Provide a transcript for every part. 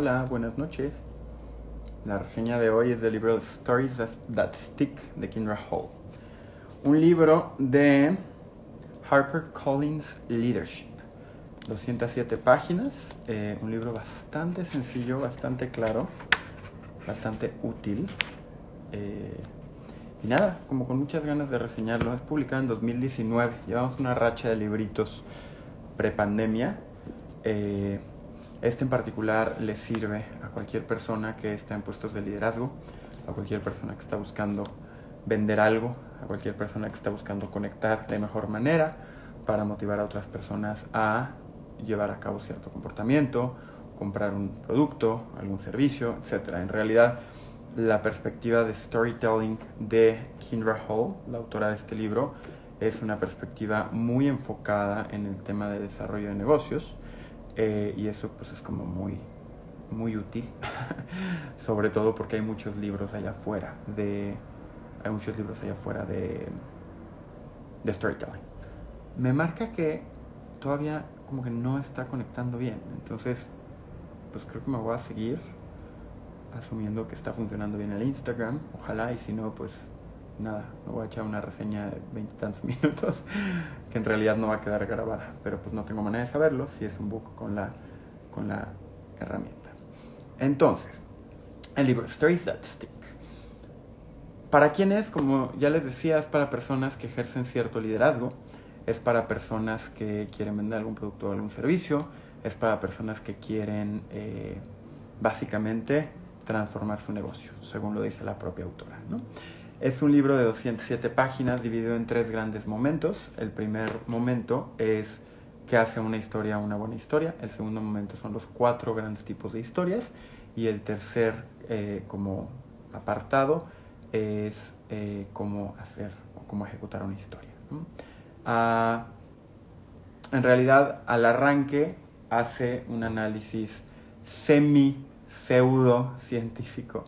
Hola, buenas noches. La reseña de hoy es del libro Stories That, Stick de Kindra Hall. Un libro de HarperCollins Leadership. 207 páginas, eh, un libro bastante sencillo, bastante claro, bastante útil. Eh, y nada, como con muchas ganas de reseñarlo, es publicado en 2019. Llevamos una racha de libritos prepandemia. Eh, este en particular le sirve a cualquier persona que está en puestos de liderazgo, a cualquier persona que está buscando vender algo, a cualquier persona que está buscando conectar de mejor manera para motivar a otras personas a llevar a cabo cierto comportamiento, comprar un producto, algún servicio, etc. En realidad, la perspectiva de storytelling de Kindra Hall, la autora de este libro, es una perspectiva muy enfocada en el tema de desarrollo de negocios eh, y eso pues es como muy, muy útil, sobre todo porque hay muchos libros allá afuera de, hay muchos libros allá afuera de, de storytelling. Me marca que todavía como que no está conectando bien, entonces pues creo que me voy a seguir asumiendo que está funcionando bien el Instagram, ojalá y si no pues nada, me voy a echar una reseña de veintitantos minutos que en realidad no va a quedar grabada, pero pues no tengo manera de saberlo si es un book con la, con la herramienta. Entonces, el libro Stories That Stick. ¿Para quién es? Como ya les decía, es para personas que ejercen cierto liderazgo, es para personas que quieren vender algún producto o algún servicio, es para personas que quieren eh, básicamente transformar su negocio, según lo dice la propia autora. ¿no? Es un libro de 207 páginas dividido en tres grandes momentos. El primer momento es que hace una historia una buena historia. El segundo momento son los cuatro grandes tipos de historias. Y el tercer eh, como apartado es eh, cómo hacer o cómo ejecutar una historia. Ah, en realidad, al arranque hace un análisis semi pseudo científico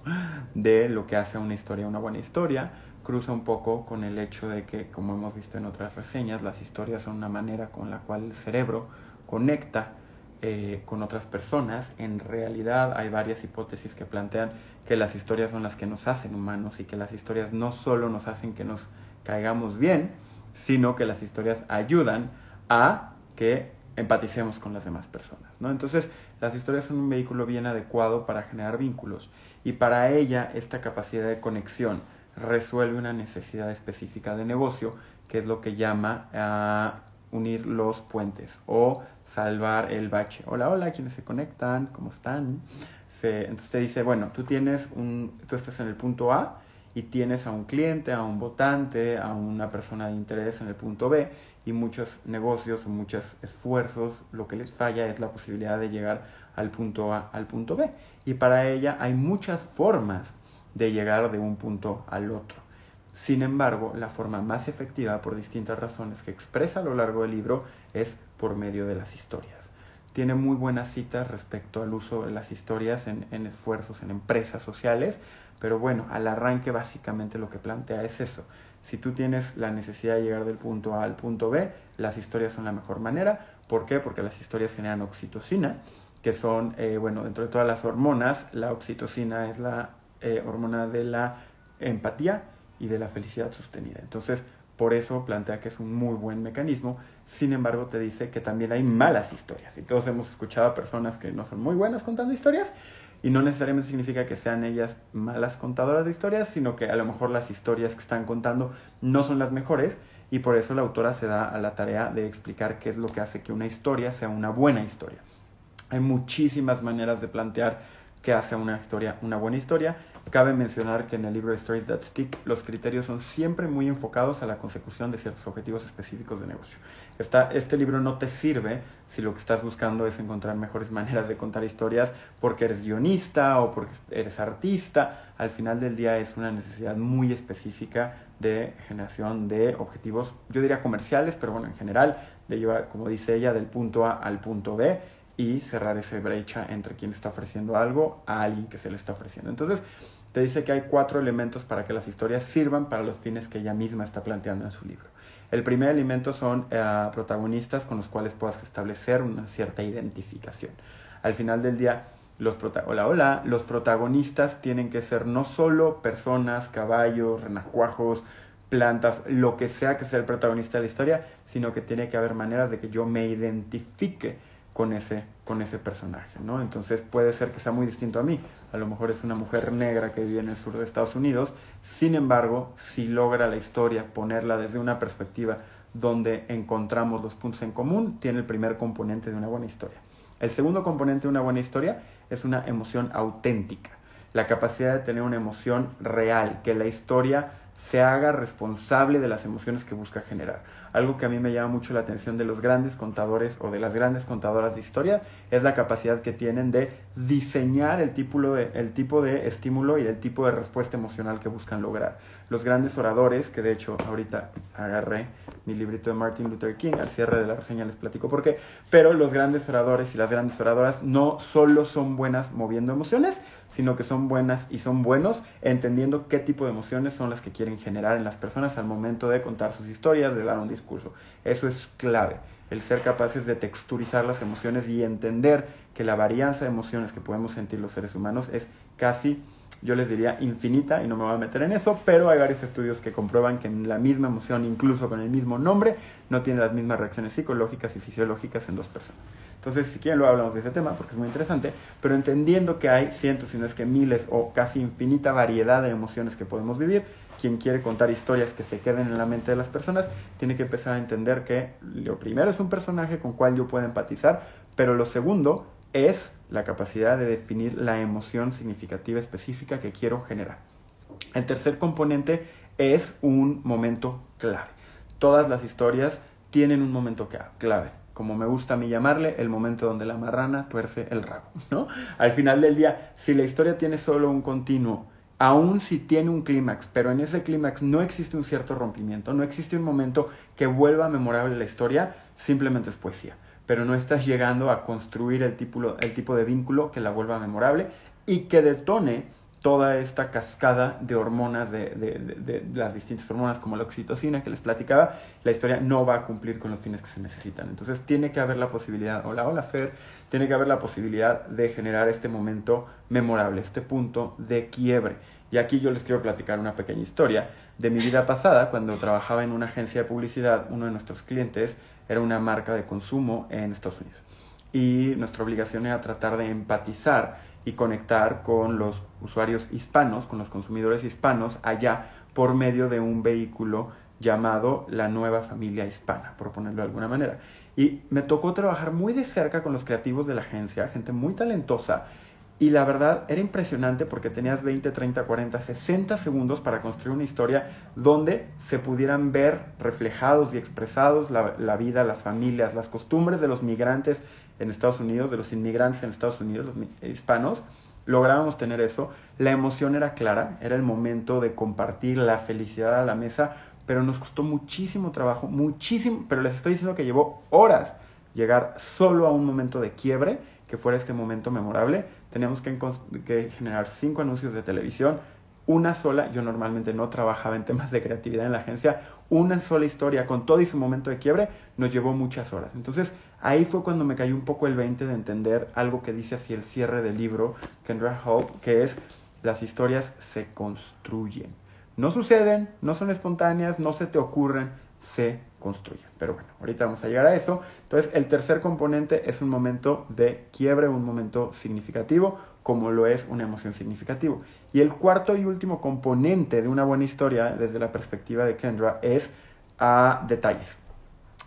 de lo que hace una historia una buena historia. Cruza un poco con el hecho de que, como hemos visto en otras reseñas, las historias son una manera con la cual el cerebro conecta eh, con otras personas. En realidad hay varias hipótesis que plantean que las historias son las que nos hacen humanos y que las historias no solo nos hacen que nos caigamos bien, sino que las historias ayudan a que empaticemos con las demás personas. ¿no? Entonces, las historias son un vehículo bien adecuado para generar vínculos y para ella esta capacidad de conexión resuelve una necesidad específica de negocio, que es lo que llama a unir los puentes o salvar el bache. Hola, hola, quienes se conectan, ¿cómo están? Se, entonces te dice, bueno, tú tienes un, tú estás en el punto A y tienes a un cliente, a un votante, a una persona de interés en el punto B y muchos negocios muchos esfuerzos, lo que les falla es la posibilidad de llegar al punto A al punto B. Y para ella hay muchas formas de llegar de un punto al otro. Sin embargo, la forma más efectiva, por distintas razones que expresa a lo largo del libro, es por medio de las historias. Tiene muy buenas citas respecto al uso de las historias en, en esfuerzos en empresas sociales, pero bueno, al arranque básicamente lo que plantea es eso. Si tú tienes la necesidad de llegar del punto A al punto B, las historias son la mejor manera. ¿Por qué? Porque las historias generan oxitocina, que son, eh, bueno, dentro de todas las hormonas, la oxitocina es la eh, hormona de la empatía y de la felicidad sostenida. Entonces, por eso plantea que es un muy buen mecanismo. Sin embargo, te dice que también hay malas historias. Y todos hemos escuchado a personas que no son muy buenas contando historias y no necesariamente significa que sean ellas malas contadoras de historias, sino que a lo mejor las historias que están contando no son las mejores y por eso la autora se da a la tarea de explicar qué es lo que hace que una historia sea una buena historia. Hay muchísimas maneras de plantear qué hace una historia una buena historia. Cabe mencionar que en el libro Stories That Stick los criterios son siempre muy enfocados a la consecución de ciertos objetivos específicos de negocio. este libro no te sirve si lo que estás buscando es encontrar mejores maneras de contar historias porque eres guionista o porque eres artista. Al final del día es una necesidad muy específica de generación de objetivos, yo diría comerciales, pero bueno, en general, de llevar, como dice ella, del punto A al punto B y cerrar esa brecha entre quien está ofreciendo algo a alguien que se le está ofreciendo. Entonces, te dice que hay cuatro elementos para que las historias sirvan para los fines que ella misma está planteando en su libro. El primer elemento son eh, protagonistas con los cuales puedas establecer una cierta identificación. Al final del día, los hola, hola, los protagonistas tienen que ser no solo personas, caballos, renacuajos, plantas, lo que sea que sea el protagonista de la historia, sino que tiene que haber maneras de que yo me identifique con ese, con ese personaje, ¿no? Entonces puede ser que sea muy distinto a mí. A lo mejor es una mujer negra que vive en el sur de Estados Unidos. Sin embargo, si logra la historia ponerla desde una perspectiva donde encontramos los puntos en común, tiene el primer componente de una buena historia. El segundo componente de una buena historia es una emoción auténtica, la capacidad de tener una emoción real, que la historia se haga responsable de las emociones que busca generar. Algo que a mí me llama mucho la atención de los grandes contadores o de las grandes contadoras de historia es la capacidad que tienen de diseñar el tipo de, el tipo de estímulo y el tipo de respuesta emocional que buscan lograr. Los grandes oradores, que de hecho ahorita agarré mi librito de Martin Luther King, al cierre de la reseña les platico por qué, pero los grandes oradores y las grandes oradoras no solo son buenas moviendo emociones, sino que son buenas y son buenos entendiendo qué tipo de emociones son las que quieren generar en las personas al momento de contar sus historias, de dar un discurso. Eso es clave, el ser capaces de texturizar las emociones y entender que la varianza de emociones que podemos sentir los seres humanos es casi yo les diría infinita y no me voy a meter en eso, pero hay varios estudios que comprueban que la misma emoción, incluso con el mismo nombre, no tiene las mismas reacciones psicológicas y fisiológicas en dos personas. Entonces, si quieren, luego hablamos de ese tema porque es muy interesante, pero entendiendo que hay cientos, si no es que miles o casi infinita variedad de emociones que podemos vivir, quien quiere contar historias que se queden en la mente de las personas, tiene que empezar a entender que lo primero es un personaje con cual yo puedo empatizar, pero lo segundo es la capacidad de definir la emoción significativa específica que quiero generar. El tercer componente es un momento clave. Todas las historias tienen un momento clave como me gusta a mí llamarle, el momento donde la marrana tuerce el rabo, ¿no? Al final del día, si la historia tiene solo un continuo, aun si tiene un clímax, pero en ese clímax no existe un cierto rompimiento, no existe un momento que vuelva memorable la historia, simplemente es poesía. Pero no estás llegando a construir el tipo, el tipo de vínculo que la vuelva memorable y que detone toda esta cascada de hormonas, de, las distintas hormonas como la oxitocina que les platicaba, la historia no va a cumplir con los fines que se necesitan. Entonces tiene que haber la posibilidad, hola, hola Fer, tiene que haber la posibilidad de generar este momento memorable, este punto de quiebre. Y aquí yo les quiero platicar una pequeña historia de mi vida pasada, cuando trabajaba en una agencia de publicidad, uno de nuestros clientes era una marca de consumo en Estados Unidos. Y nuestra obligación era tratar de empatizar y conectar con los usuarios hispanos, con los consumidores hispanos allá por medio de un vehículo llamado la nueva familia hispana, por ponerlo de alguna manera. Y me tocó trabajar muy de cerca con los creativos de la agencia, gente muy talentosa, y la verdad era impresionante porque tenías 20, 30, 40, 60 segundos para construir una historia donde se pudieran ver reflejados y expresados la, vida, las familias, las costumbres de los migrantes en Estados Unidos, de los inmigrantes en Estados Unidos, los hispanos, lográbamos tener eso. La emoción era clara, era el momento de compartir la felicidad a la mesa, pero nos costó muchísimo trabajo, muchísimo, pero les estoy diciendo que llevó horas llegar solo a un momento de quiebre, que fuera este momento memorable. Teníamos que, que generar cinco anuncios de televisión, una sola, yo normalmente no trabajaba en temas de creatividad en la agencia, una sola historia con todo y su momento de quiebre nos llevó muchas horas. Entonces ahí fue cuando me cayó un poco el 20 de entender algo que dice así el cierre del libro, Kendra Hope, que es las historias se construyen. No suceden, no son espontáneas, no se te ocurren, se construyen. Pero bueno, ahorita vamos a llegar a eso. Entonces el tercer componente es un momento de quiebre, un momento significativo, como lo es una emoción significativa. Y el cuarto y último componente de una buena historia, desde la perspectiva de Kendra, es a detalles.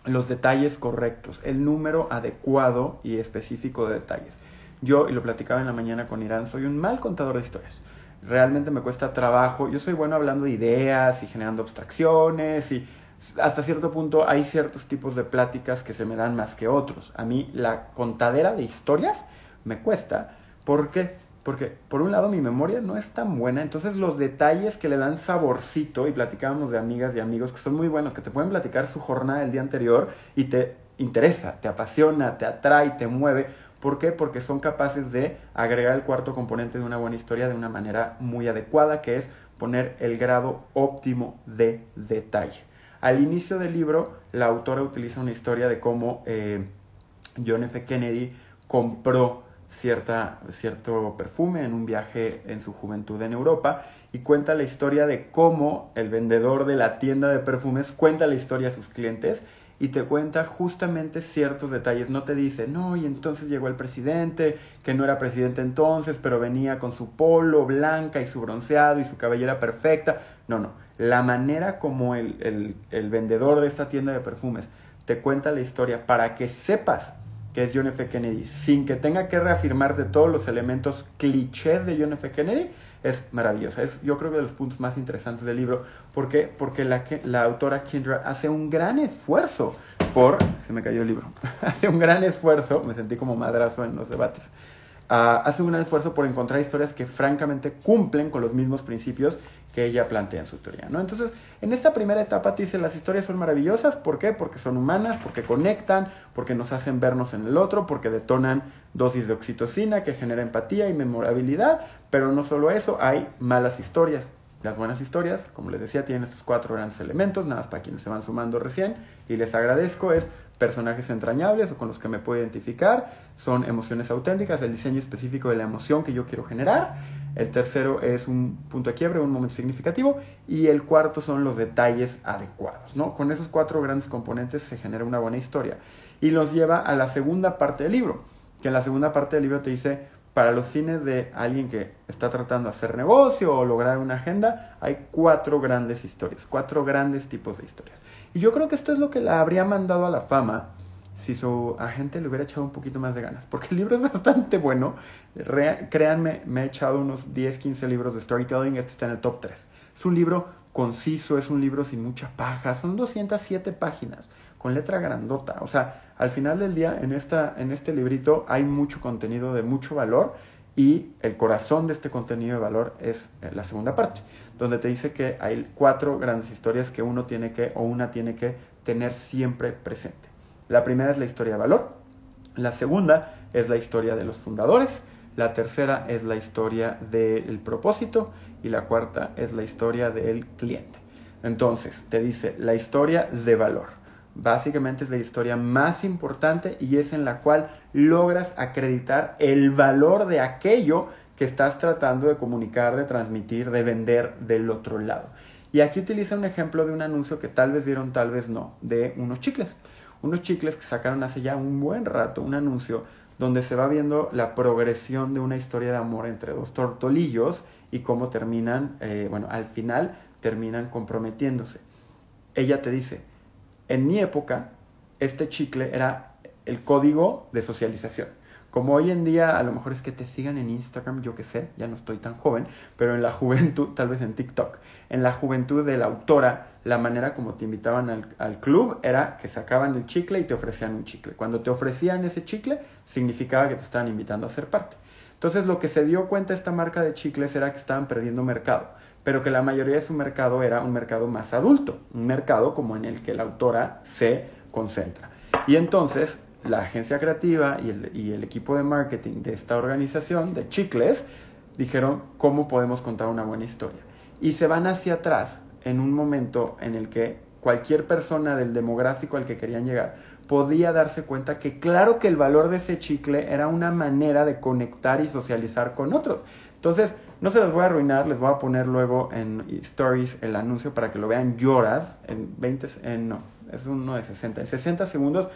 Los detalles correctos, el número adecuado y específico de detalles. Yo, y lo platicaba en la mañana con Irán, soy un mal contador de historias. Realmente me cuesta trabajo. Yo soy bueno hablando de ideas y generando abstracciones y hasta cierto punto hay ciertos tipos de pláticas que se me dan más que otros. A mí la contadera de historias me cuesta ¿Por qué? Porque por un lado mi memoria no es tan buena, entonces los detalles que le dan saborcito, y platicábamos de amigas y amigos que son muy buenos, que te pueden platicar su jornada del día anterior y te interesa, te apasiona, te atrae, te mueve. ¿Por qué? Porque son capaces de agregar el cuarto componente de una buena historia de una manera muy adecuada, que es poner el grado óptimo de detalle. Al inicio del libro, la autora utiliza una historia de cómo eh, John F. Kennedy compró cierta, cierto perfume en un viaje en su juventud en Europa y cuenta la historia de cómo el vendedor de la tienda de perfumes cuenta la historia a sus clientes y te cuenta justamente ciertos detalles. No te dice, no, y entonces llegó el presidente, que no era presidente entonces, pero venía con su polo blanca y su bronceado y su cabellera perfecta. No, no. La manera como el, el, vendedor de esta tienda de perfumes te cuenta la historia para que sepas que es John F. Kennedy, sin que tenga que reafirmar de todos los elementos clichés de John F. Kennedy, es maravillosa. Es yo creo que de los puntos más interesantes del libro. ¿Por qué? Porque la, la autora Kendra hace un gran esfuerzo por... Se me cayó el libro. hace un gran esfuerzo, me sentí como madrazo en los debates. Uh, hace un gran esfuerzo por encontrar historias que francamente cumplen con los mismos principios que ella plantea en su teoría. ¿no? Entonces, en esta primera etapa te dice, las historias son maravillosas, ¿por qué? Porque son humanas, porque conectan, porque nos hacen vernos en el otro, porque detonan dosis de oxitocina que genera empatía y memorabilidad, pero no solo eso, hay malas historias. Las buenas historias, como les decía, tienen estos cuatro grandes elementos, nada más para quienes se van sumando recién, y les agradezco, es personajes entrañables o con los que me puedo identificar, son emociones auténticas, el diseño específico de la emoción que yo quiero generar, el tercero es un punto de quiebre, un momento significativo, y el cuarto son los detalles adecuados. ¿no? Con esos cuatro grandes componentes se genera una buena historia. Y los lleva a la segunda parte del libro, que en la segunda parte del libro te dice, para los fines de alguien que está tratando de hacer negocio o lograr una agenda, hay cuatro grandes historias, cuatro grandes tipos de historias. Y yo creo que esto es lo que la habría mandado a la fama si su agente le hubiera echado un poquito más de ganas. Porque el libro es bastante bueno. créanme, me he echado unos 10, 15 libros de storytelling. Este está en el top 3. Es un libro conciso, es un libro sin mucha paja. Son 207 páginas con letra grandota. O sea, al final del día, en, esta, en este librito hay mucho contenido de mucho valor. Y el corazón de este contenido de valor es eh, la segunda parte, donde te dice que hay cuatro grandes historias que uno tiene que o una tiene que tener siempre presente. La primera es la historia de valor, la segunda es la historia de los fundadores, la tercera es la historia del propósito y la cuarta es la historia del cliente. Entonces, te dice la historia de valor. Básicamente es la historia más importante y es en la cual logras acreditar el valor de aquello que estás tratando de comunicar, de transmitir, de vender del otro lado. Y aquí utiliza un ejemplo de un anuncio que tal vez vieron, tal vez no, de unos chicles unos chicles que sacaron hace ya un buen rato, un anuncio donde se va viendo la progresión de una historia de amor entre dos tortolillos y cómo terminan, eh, bueno, al final terminan comprometiéndose. Ella te dice, en mi época, este chicle era el código de socialización. Como hoy en día a lo mejor es que te sigan en Instagram, yo qué sé, ya no estoy tan joven, pero en la juventud, tal vez en TikTok, en la juventud de la autora, la manera como te invitaban al, al, club era que sacaban el chicle y te ofrecían un chicle. Cuando te ofrecían ese chicle, significaba que te estaban invitando a ser parte. Entonces lo que se dio cuenta esta marca de chicles era que estaban perdiendo mercado, pero que la mayoría de su mercado era un mercado más adulto, un mercado como en el que la autora se concentra. Y entonces la agencia creativa y el, equipo de marketing de esta organización, de Chicles, dijeron cómo podemos contar una buena historia. Y se van hacia atrás en un momento en el que cualquier persona del demográfico al que querían llegar podía darse cuenta que claro que el valor de ese chicle era una manera de conectar y socializar con otros. Entonces, no se los voy a arruinar, les voy a poner luego en stories el anuncio para que lo vean lloras en 20, en, no, es uno de 60, en 60 segundos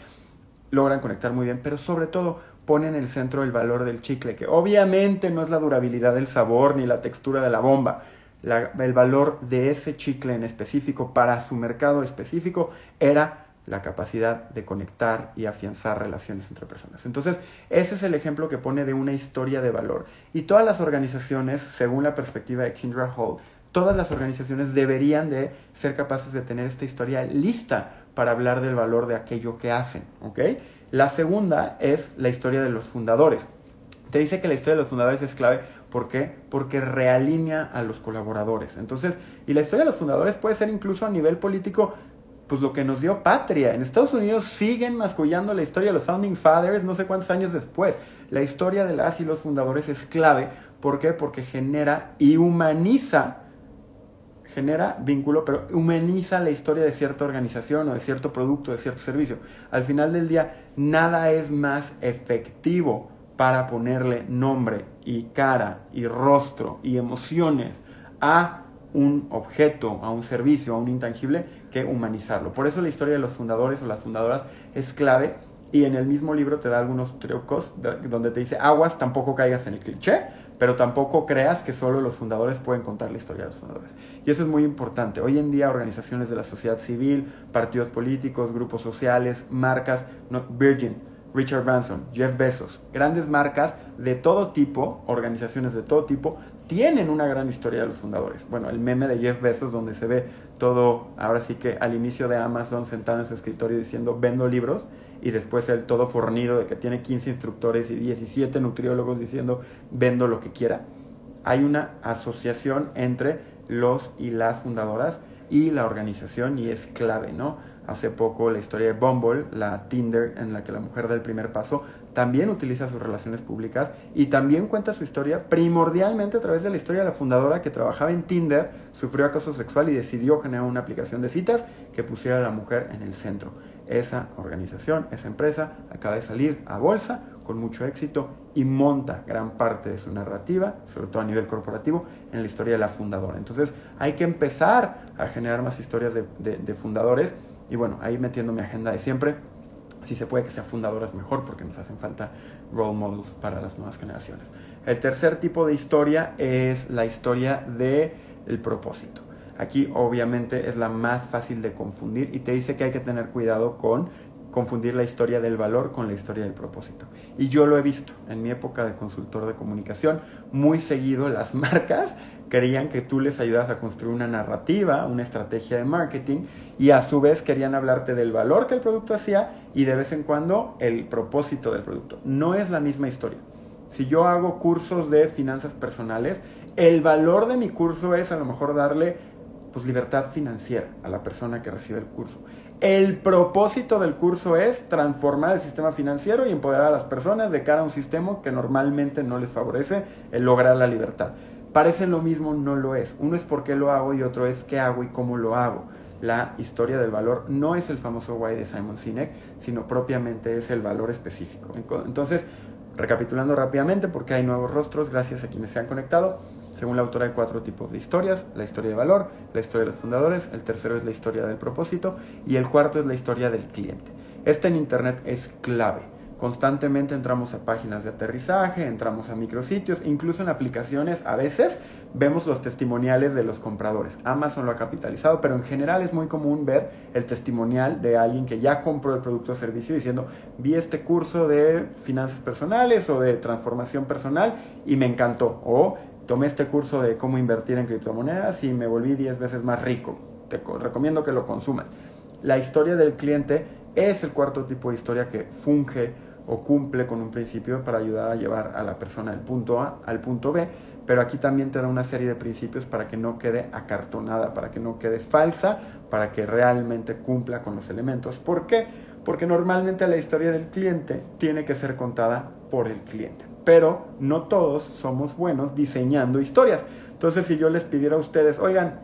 logran conectar muy bien, pero sobre todo ponen en el centro el valor del chicle, que obviamente no es la durabilidad del sabor ni la textura de la bomba. el valor de ese chicle en específico para su mercado específico era la capacidad de conectar y afianzar relaciones entre personas. Entonces, ese es el ejemplo que pone de una historia de valor. Y todas las organizaciones, según la perspectiva de Kindra Hall, todas las organizaciones deberían de ser capaces de tener esta historia lista para hablar del valor de aquello que hacen. ¿ok? La segunda es la historia de los fundadores. Te dice que la historia de los fundadores es clave. ¿Por qué? Porque realinea a los colaboradores. Entonces, y la historia de los fundadores puede ser incluso a nivel político, pues lo que nos dio patria. En Estados Unidos siguen mascullando la historia de los Founding Fathers no sé cuántos años después. La historia de las y los fundadores es clave. ¿Por qué? Porque genera y humaniza genera vínculo, pero humaniza la historia de cierta organización o de cierto producto, de cierto servicio. Al final del día, nada es más efectivo para ponerle nombre y cara y rostro y emociones a un objeto, a un servicio, a un intangible, que humanizarlo. Por eso la historia de los fundadores o las fundadoras es clave y en el mismo libro te da algunos trucos donde te dice aguas, tampoco caigas en el cliché, pero tampoco creas que solo los fundadores pueden contar la historia de los fundadores. Y eso es muy importante. Hoy en día organizaciones de la sociedad civil, partidos políticos, grupos sociales, marcas, Virgin, Richard Branson, Jeff Bezos, grandes marcas de todo tipo, organizaciones de todo tipo, tienen una gran historia de los fundadores. Bueno, el meme de Jeff Bezos donde se ve todo, ahora sí que al inicio de Amazon sentado en su escritorio diciendo vendo libros y después él todo fornido de que tiene 15 instructores y 17 nutriólogos diciendo vendo lo que quiera. Hay una asociación entre los y las fundadoras y la organización y es clave, ¿no? Hace poco la historia de Bumble, la Tinder en la que la mujer da el primer paso, también utiliza sus relaciones públicas y también cuenta su historia primordialmente a través de la historia de la fundadora que trabajaba en Tinder, sufrió acoso sexual y decidió generar una aplicación de citas que pusiera a la mujer en el centro. Esa organización, esa empresa acaba de salir a bolsa con mucho éxito y monta gran parte de su narrativa, sobre todo a nivel corporativo, en la historia de la fundadora. Entonces hay que empezar a generar más historias de, fundadores y bueno, ahí metiendo mi agenda de siempre, si se puede que sea fundadoras mejor porque nos hacen falta role models para las nuevas generaciones. El tercer tipo de historia es la historia del el propósito. Aquí obviamente es la más fácil de confundir y te dice que hay que tener cuidado con confundir la historia del valor con la historia del propósito. Y yo lo he visto en mi época de consultor de comunicación, muy seguido las marcas querían que tú les ayudas a construir una narrativa, una estrategia de marketing y a su vez querían hablarte del valor que el producto hacía y de vez en cuando el propósito del producto. No es la misma historia. Si yo hago cursos de finanzas personales, el valor de mi curso es a lo mejor darle pues libertad financiera a la persona que recibe el curso. El propósito del curso es transformar el sistema financiero y empoderar a las personas de cara a un sistema que normalmente no les favorece el lograr la libertad. Parece lo mismo, no lo es. Uno es por qué lo hago y otro es qué hago y cómo lo hago. La historia del valor no es el famoso why de Simon Sinek, sino propiamente es el valor específico. Entonces, recapitulando rápidamente, porque hay nuevos rostros, gracias a quienes se han conectado. Según la autora hay cuatro tipos de historias, la historia de valor, la historia de los fundadores, el tercero es la historia del propósito y el cuarto es la historia del cliente. Este en Internet es clave. Constantemente entramos a páginas de aterrizaje, entramos a micrositios, incluso en aplicaciones a veces vemos los testimoniales de los compradores. Amazon lo ha capitalizado, pero en general es muy común ver el testimonial de alguien que ya compró el producto o servicio diciendo, vi este curso de finanzas personales o de transformación personal y me encantó. Tomé este curso de cómo invertir en criptomonedas y me volví 10 veces más rico. Te recomiendo que lo consumas. La historia del cliente es el cuarto tipo de historia que funge o cumple con un principio para ayudar a llevar a la persona del punto A al punto B, pero aquí también te da una serie de principios para que no quede acartonada, para que no quede falsa, para que realmente cumpla con los elementos. ¿Por qué? Porque normalmente la historia del cliente tiene que ser contada por el cliente pero no todos somos buenos diseñando historias. Entonces, si yo les pidiera a ustedes, oigan,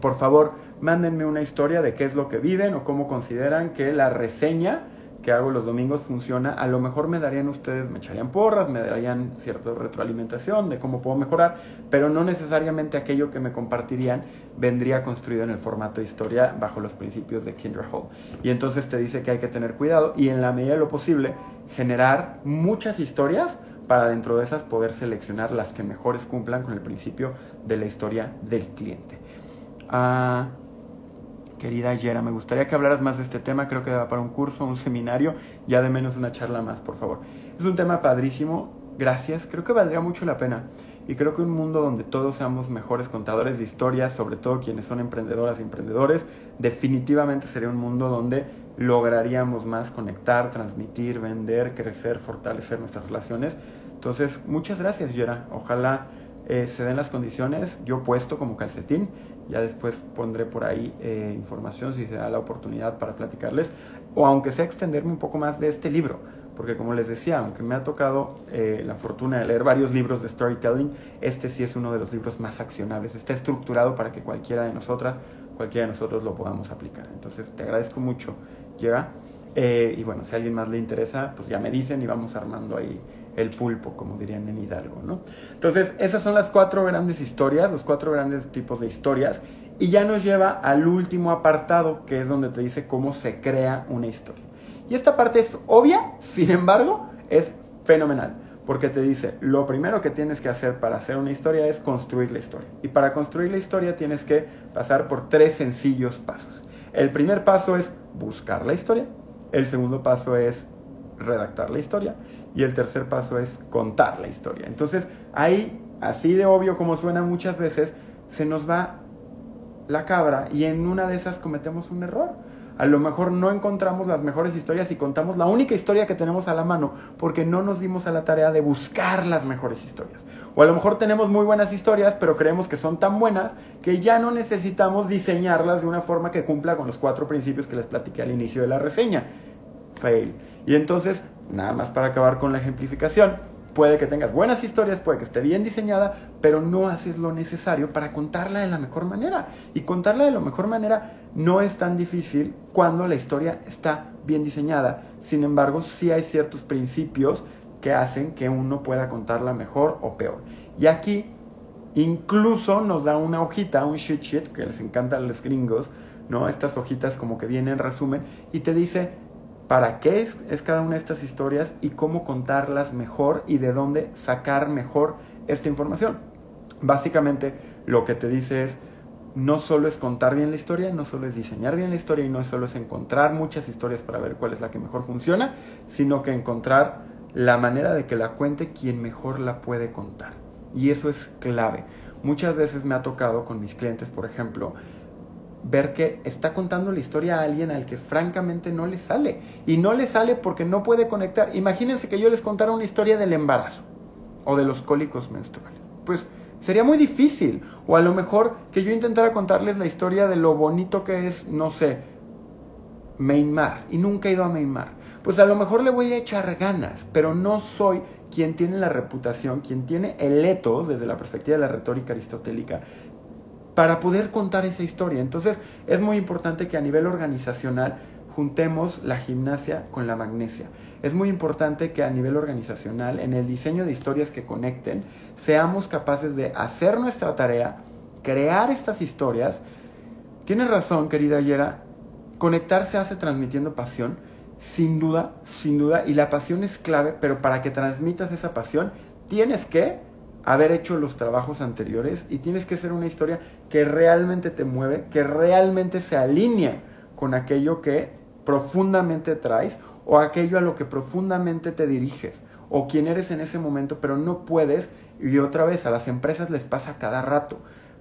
por favor, mándenme una historia de qué es lo que viven o cómo consideran que la reseña que hago los domingos funciona, a lo mejor me darían ustedes, me echarían porras, me darían cierta retroalimentación de cómo puedo mejorar, pero no necesariamente aquello que me compartirían vendría construido en el formato de historia bajo los principios de Kindra Hall. Y entonces te dice que hay que tener cuidado y en la medida de lo posible generar muchas historias para dentro de esas poder seleccionar las que mejores cumplan con el principio de la historia del cliente. Ah, querida Yera, me gustaría que hablaras más de este tema, creo que va para un curso, un seminario, ya de menos una charla más, por favor. Es un tema padrísimo, gracias, creo que valdría mucho la pena. Y creo que un mundo donde todos seamos mejores contadores de historias, sobre todo quienes son emprendedoras y emprendedores, definitivamente sería un mundo donde lograríamos más conectar, transmitir, vender, crecer, fortalecer nuestras relaciones entonces, muchas gracias, Yera. Ojalá eh, se den las condiciones. Yo puesto como calcetín. Ya después pondré por ahí eh, información si se da la oportunidad para platicarles. O aunque sea extenderme un poco más de este libro. Porque como les decía, aunque me ha tocado eh, la fortuna de leer varios libros de storytelling, este sí es uno de los libros más accionables. Está estructurado para que cualquiera de nosotras, cualquiera de nosotros lo podamos aplicar. Entonces, te agradezco mucho, Yera. y bueno, si a alguien más le interesa, pues ya me dicen y vamos armando ahí el pulpo, como dirían en Hidalgo, ¿no? Entonces, esas son las cuatro grandes historias, los cuatro grandes tipos de historias, y ya nos lleva al último apartado, que es donde te dice cómo se crea una historia. Y esta parte es obvia, sin embargo, es fenomenal, porque te dice, lo primero que tienes que hacer para hacer una historia es construir la historia. Y para construir la historia tienes que pasar por tres sencillos pasos. El primer paso es buscar la historia, el segundo paso es redactar la historia y el tercer paso es contar la historia. Entonces, ahí, así de obvio como suena muchas veces, se nos va la cabra y en una de esas cometemos un error. A lo mejor no encontramos las mejores historias y contamos la única historia que tenemos a la mano porque no nos dimos a la tarea de buscar las mejores historias. O a lo mejor tenemos muy buenas historias, pero creemos que son tan buenas que ya no necesitamos diseñarlas de una forma que cumpla con los cuatro principios que les platiqué al inicio de la reseña. Fail. Y entonces, nada más para acabar con la ejemplificación, puede que tengas buenas historias, puede que esté bien diseñada, pero no haces lo necesario para contarla de la mejor manera. Y contarla de la mejor manera no es tan difícil cuando la historia está bien diseñada. Sin embargo, sí hay ciertos principios que hacen que uno pueda contarla mejor o peor. Y aquí incluso nos da una hojita, un sheet sheet, que les encantan los gringos, ¿no? Estas hojitas como que vienen en resumen y te dice para qué es, cada una de estas historias y cómo contarlas mejor y de dónde sacar mejor esta información. Básicamente lo que te dice es, no solo es contar bien la historia, no solo es diseñar bien la historia y no solo es encontrar muchas historias para ver cuál es la que mejor funciona, sino que encontrar la manera de que la cuente quien mejor la puede contar. Y eso es clave. Muchas veces me ha tocado con mis clientes, por ejemplo, ver que está contando la historia a alguien al que francamente no le sale. Y no le sale porque no puede conectar. Imagínense que yo les contara una historia del embarazo o de los cólicos menstruales. Pues sería muy difícil. O a lo mejor que yo intentara contarles la historia de lo bonito que es, no sé, Myanmar. Y nunca he ido a Myanmar pues a lo mejor le voy a echar ganas, pero no soy quien tiene la reputación, quien tiene el etos desde la perspectiva de la retórica aristotélica para poder contar esa historia. Entonces es muy importante que a nivel organizacional juntemos la gimnasia con la magnesia. Es muy importante que a nivel organizacional, en el diseño de historias que conecten, seamos capaces de hacer nuestra tarea, crear estas historias. Tienes razón, querida Yera, conectar se hace transmitiendo pasión, sin duda, sin duda, y la pasión es clave, pero para que transmitas esa pasión, tienes que haber hecho los trabajos anteriores y tienes que ser una historia que realmente te mueve, que realmente se alinea con aquello que profundamente traes o aquello a lo que profundamente te diriges o quien eres en ese momento, pero no puedes, y otra vez a las empresas les pasa cada rato.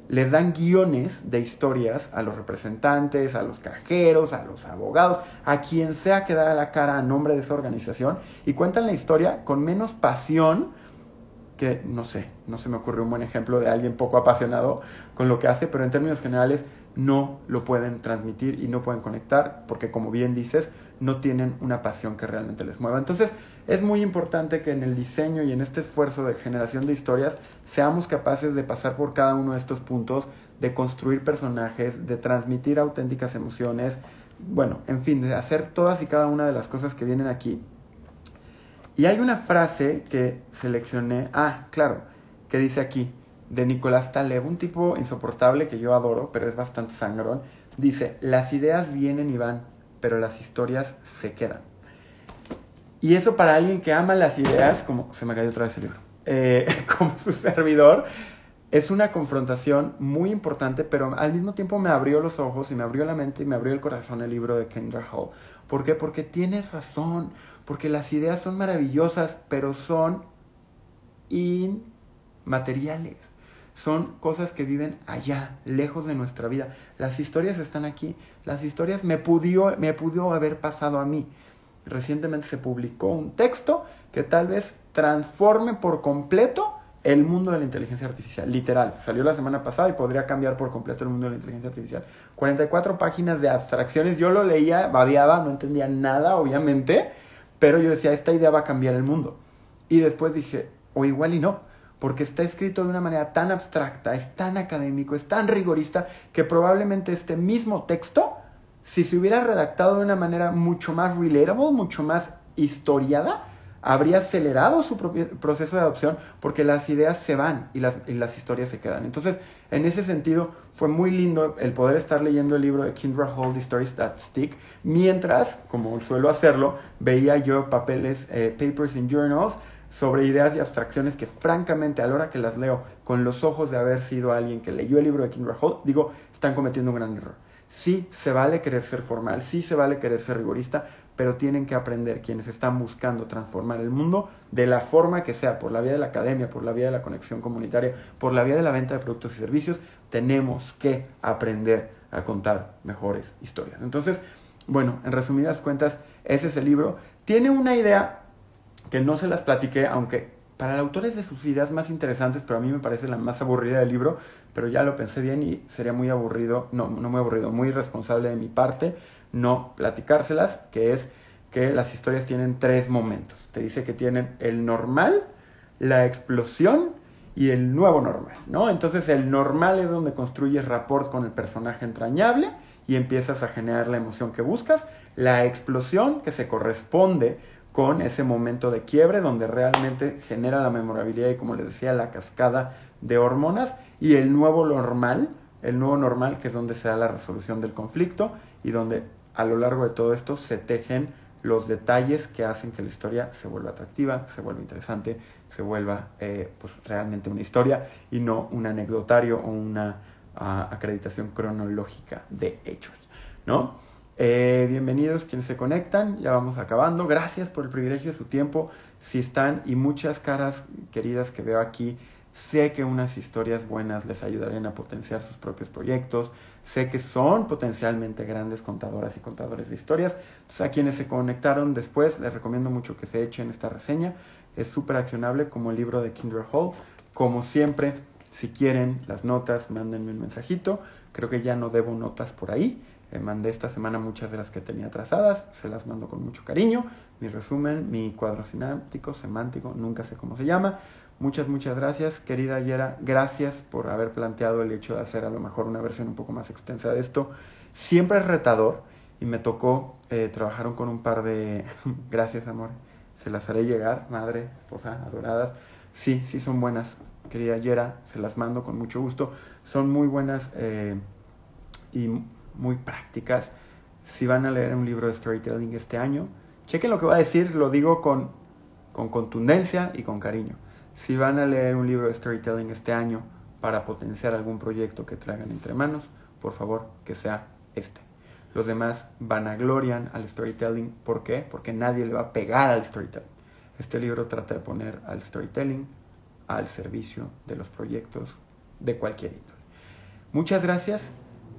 Les dan guiones de historias a los representantes, a los cajeros, a los abogados, a quien sea que da la cara a nombre de esa organización y cuentan la historia con menos pasión que, no sé, no se me ocurre un buen ejemplo de alguien poco apasionado con lo que hace, pero en términos generales no lo pueden transmitir y no pueden conectar porque, como bien dices, no tienen una pasión que realmente les mueva. Entonces, es muy importante que en el diseño y en este esfuerzo de generación de historias seamos capaces de pasar por cada uno de estos puntos, de construir personajes, de transmitir auténticas emociones, bueno, en fin, de hacer todas y cada una de las cosas que vienen aquí. Y hay una frase que seleccioné, ah, claro, que dice aquí, de Nicolás Taleb, un tipo insoportable que yo adoro, pero es bastante sangrón, dice, las ideas vienen y van, pero las historias se quedan. Y eso para alguien que ama las ideas, como se me cayó otra vez el libro, eh, como su servidor, es una confrontación muy importante, pero al mismo tiempo me abrió los ojos y me abrió la mente y me abrió el corazón el libro de Kendra Hall. ¿Por qué? Porque tiene razón, porque las ideas son maravillosas, pero son inmateriales. Son cosas que viven allá, lejos de nuestra vida. Las historias están aquí. Las historias me pudo, me pudo haber pasado a mí recientemente se publicó un texto que tal vez transforme por completo el mundo de la inteligencia artificial, literal. Salió la semana pasada y podría cambiar por completo el mundo de la inteligencia artificial. 44 páginas de abstracciones, yo lo leía, babeaba, no entendía nada, obviamente, pero yo decía, esta idea va a cambiar el mundo. Y después dije, o igual y no, porque está escrito de una manera tan abstracta, es tan académico, es tan rigorista, que probablemente este mismo texto si se hubiera redactado de una manera mucho más relatable, mucho más historiada, habría acelerado su propio proceso de adopción porque las ideas se van y las, y las historias se quedan. Entonces, en ese sentido, fue muy lindo el poder estar leyendo el libro de Kindra Hall, The Stories That Stick, mientras, como suelo hacerlo, veía yo papeles, eh, papers and journals sobre ideas y abstracciones que francamente a la hora que las leo con los ojos de haber sido alguien que leyó el libro de Kindra Hall, digo, están cometiendo un gran error. Sí se vale querer ser formal, sí se vale querer ser rigorista, pero tienen que aprender quienes están buscando transformar el mundo de la forma que sea, por la vía de la academia, por la vía de la conexión comunitaria, por la vía de la venta de productos y servicios, tenemos que aprender a contar mejores historias. Entonces, bueno, en resumidas cuentas, ese es el libro. Tiene una idea que no se las platiqué, aunque para el autor es de sus ideas más interesantes, pero a mí me parece la más aburrida del libro, pero ya lo pensé bien y sería muy aburrido, no, no muy aburrido, muy irresponsable de mi parte no platicárselas, que es que las historias tienen tres momentos. Te dice que tienen el normal, la explosión y el nuevo normal, ¿no? Entonces el normal es donde construyes rapport con el personaje entrañable y empiezas a generar la emoción que buscas. La explosión que se corresponde con ese momento de quiebre donde realmente genera la memorabilidad y como les decía la cascada de hormonas y el nuevo normal, el nuevo normal que es donde se da la resolución del conflicto y donde a lo largo de todo esto se tejen los detalles que hacen que la historia se vuelva atractiva, se vuelva interesante, se vuelva eh, pues, realmente una historia y no un anecdotario o una ah, acreditación cronológica de hechos, ¿no? Eh, bienvenidos quienes se conectan, ya vamos acabando. Gracias por el privilegio de su tiempo. Si están y muchas caras queridas que veo aquí, sé que unas historias buenas les ayudarían a potenciar sus propios proyectos, Sé que son potencialmente grandes contadoras y contadores de historias. Entonces, a quienes se conectaron después, les recomiendo mucho que se echen esta reseña. Es súper accionable como libro de Kinder Hall. Como siempre, si quieren las notas, mándenme un mensajito. Creo que ya no debo notas por ahí. Mandé esta semana muchas de las que tenía trazadas, se las mando con mucho cariño. Mi resumen, mi cuadro sináptico, semántico, nunca sé cómo se llama. Muchas, muchas gracias, querida Yera. Gracias por haber planteado el hecho de hacer a lo mejor una versión un poco más extensa de esto. Siempre es retador y me tocó, eh, trabajaron con un par de... gracias, amor. Se las haré llegar, madre, esposa, adoradas. Sí, sí son buenas, querida Yera. Se las mando con mucho gusto. Son muy buenas eh, y muy prácticas. Si van a leer un libro de storytelling este año, chequen lo que va a decir, lo digo con, con contundencia y con cariño. Si van a leer un libro de storytelling este año para potenciar algún proyecto que traigan entre manos, por favor que sea este. Los demás van a glorian al storytelling. ¿Por qué? Porque nadie le va a pegar al storytelling. Este libro trata de poner al storytelling al servicio de los proyectos de cualquier índole. Muchas gracias.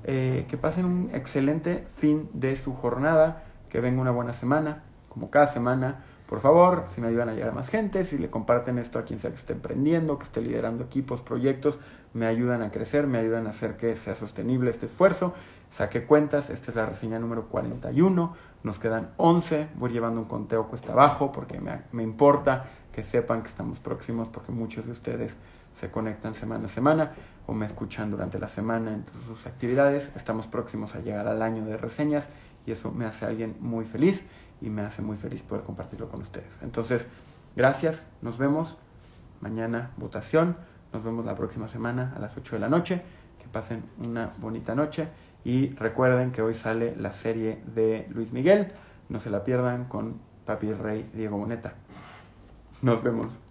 Eh, que pasen un excelente fin de su jornada. Que venga una buena semana, como cada semana. Por favor, si me ayudan a llegar a más gente, si le comparten esto a quien sea que esté emprendiendo, que esté liderando equipos, proyectos, me ayudan a crecer, me ayudan a hacer que sea sostenible este esfuerzo. Saqué cuentas, esta es la reseña número 41, nos quedan 11, voy llevando un conteo cuesta abajo porque me, me importa que sepan que estamos próximos porque muchos de ustedes se conectan semana a semana me escuchan durante la semana en sus actividades. Estamos próximos a llegar al año de reseñas y eso me hace a alguien muy feliz y me hace muy feliz poder compartirlo con ustedes. Entonces, gracias, nos vemos mañana votación, nos vemos la próxima semana a las 8 de la noche, que pasen una bonita noche y recuerden que hoy sale la serie de Luis Miguel, no se la pierdan con Papi Rey Diego Boneta. Nos vemos.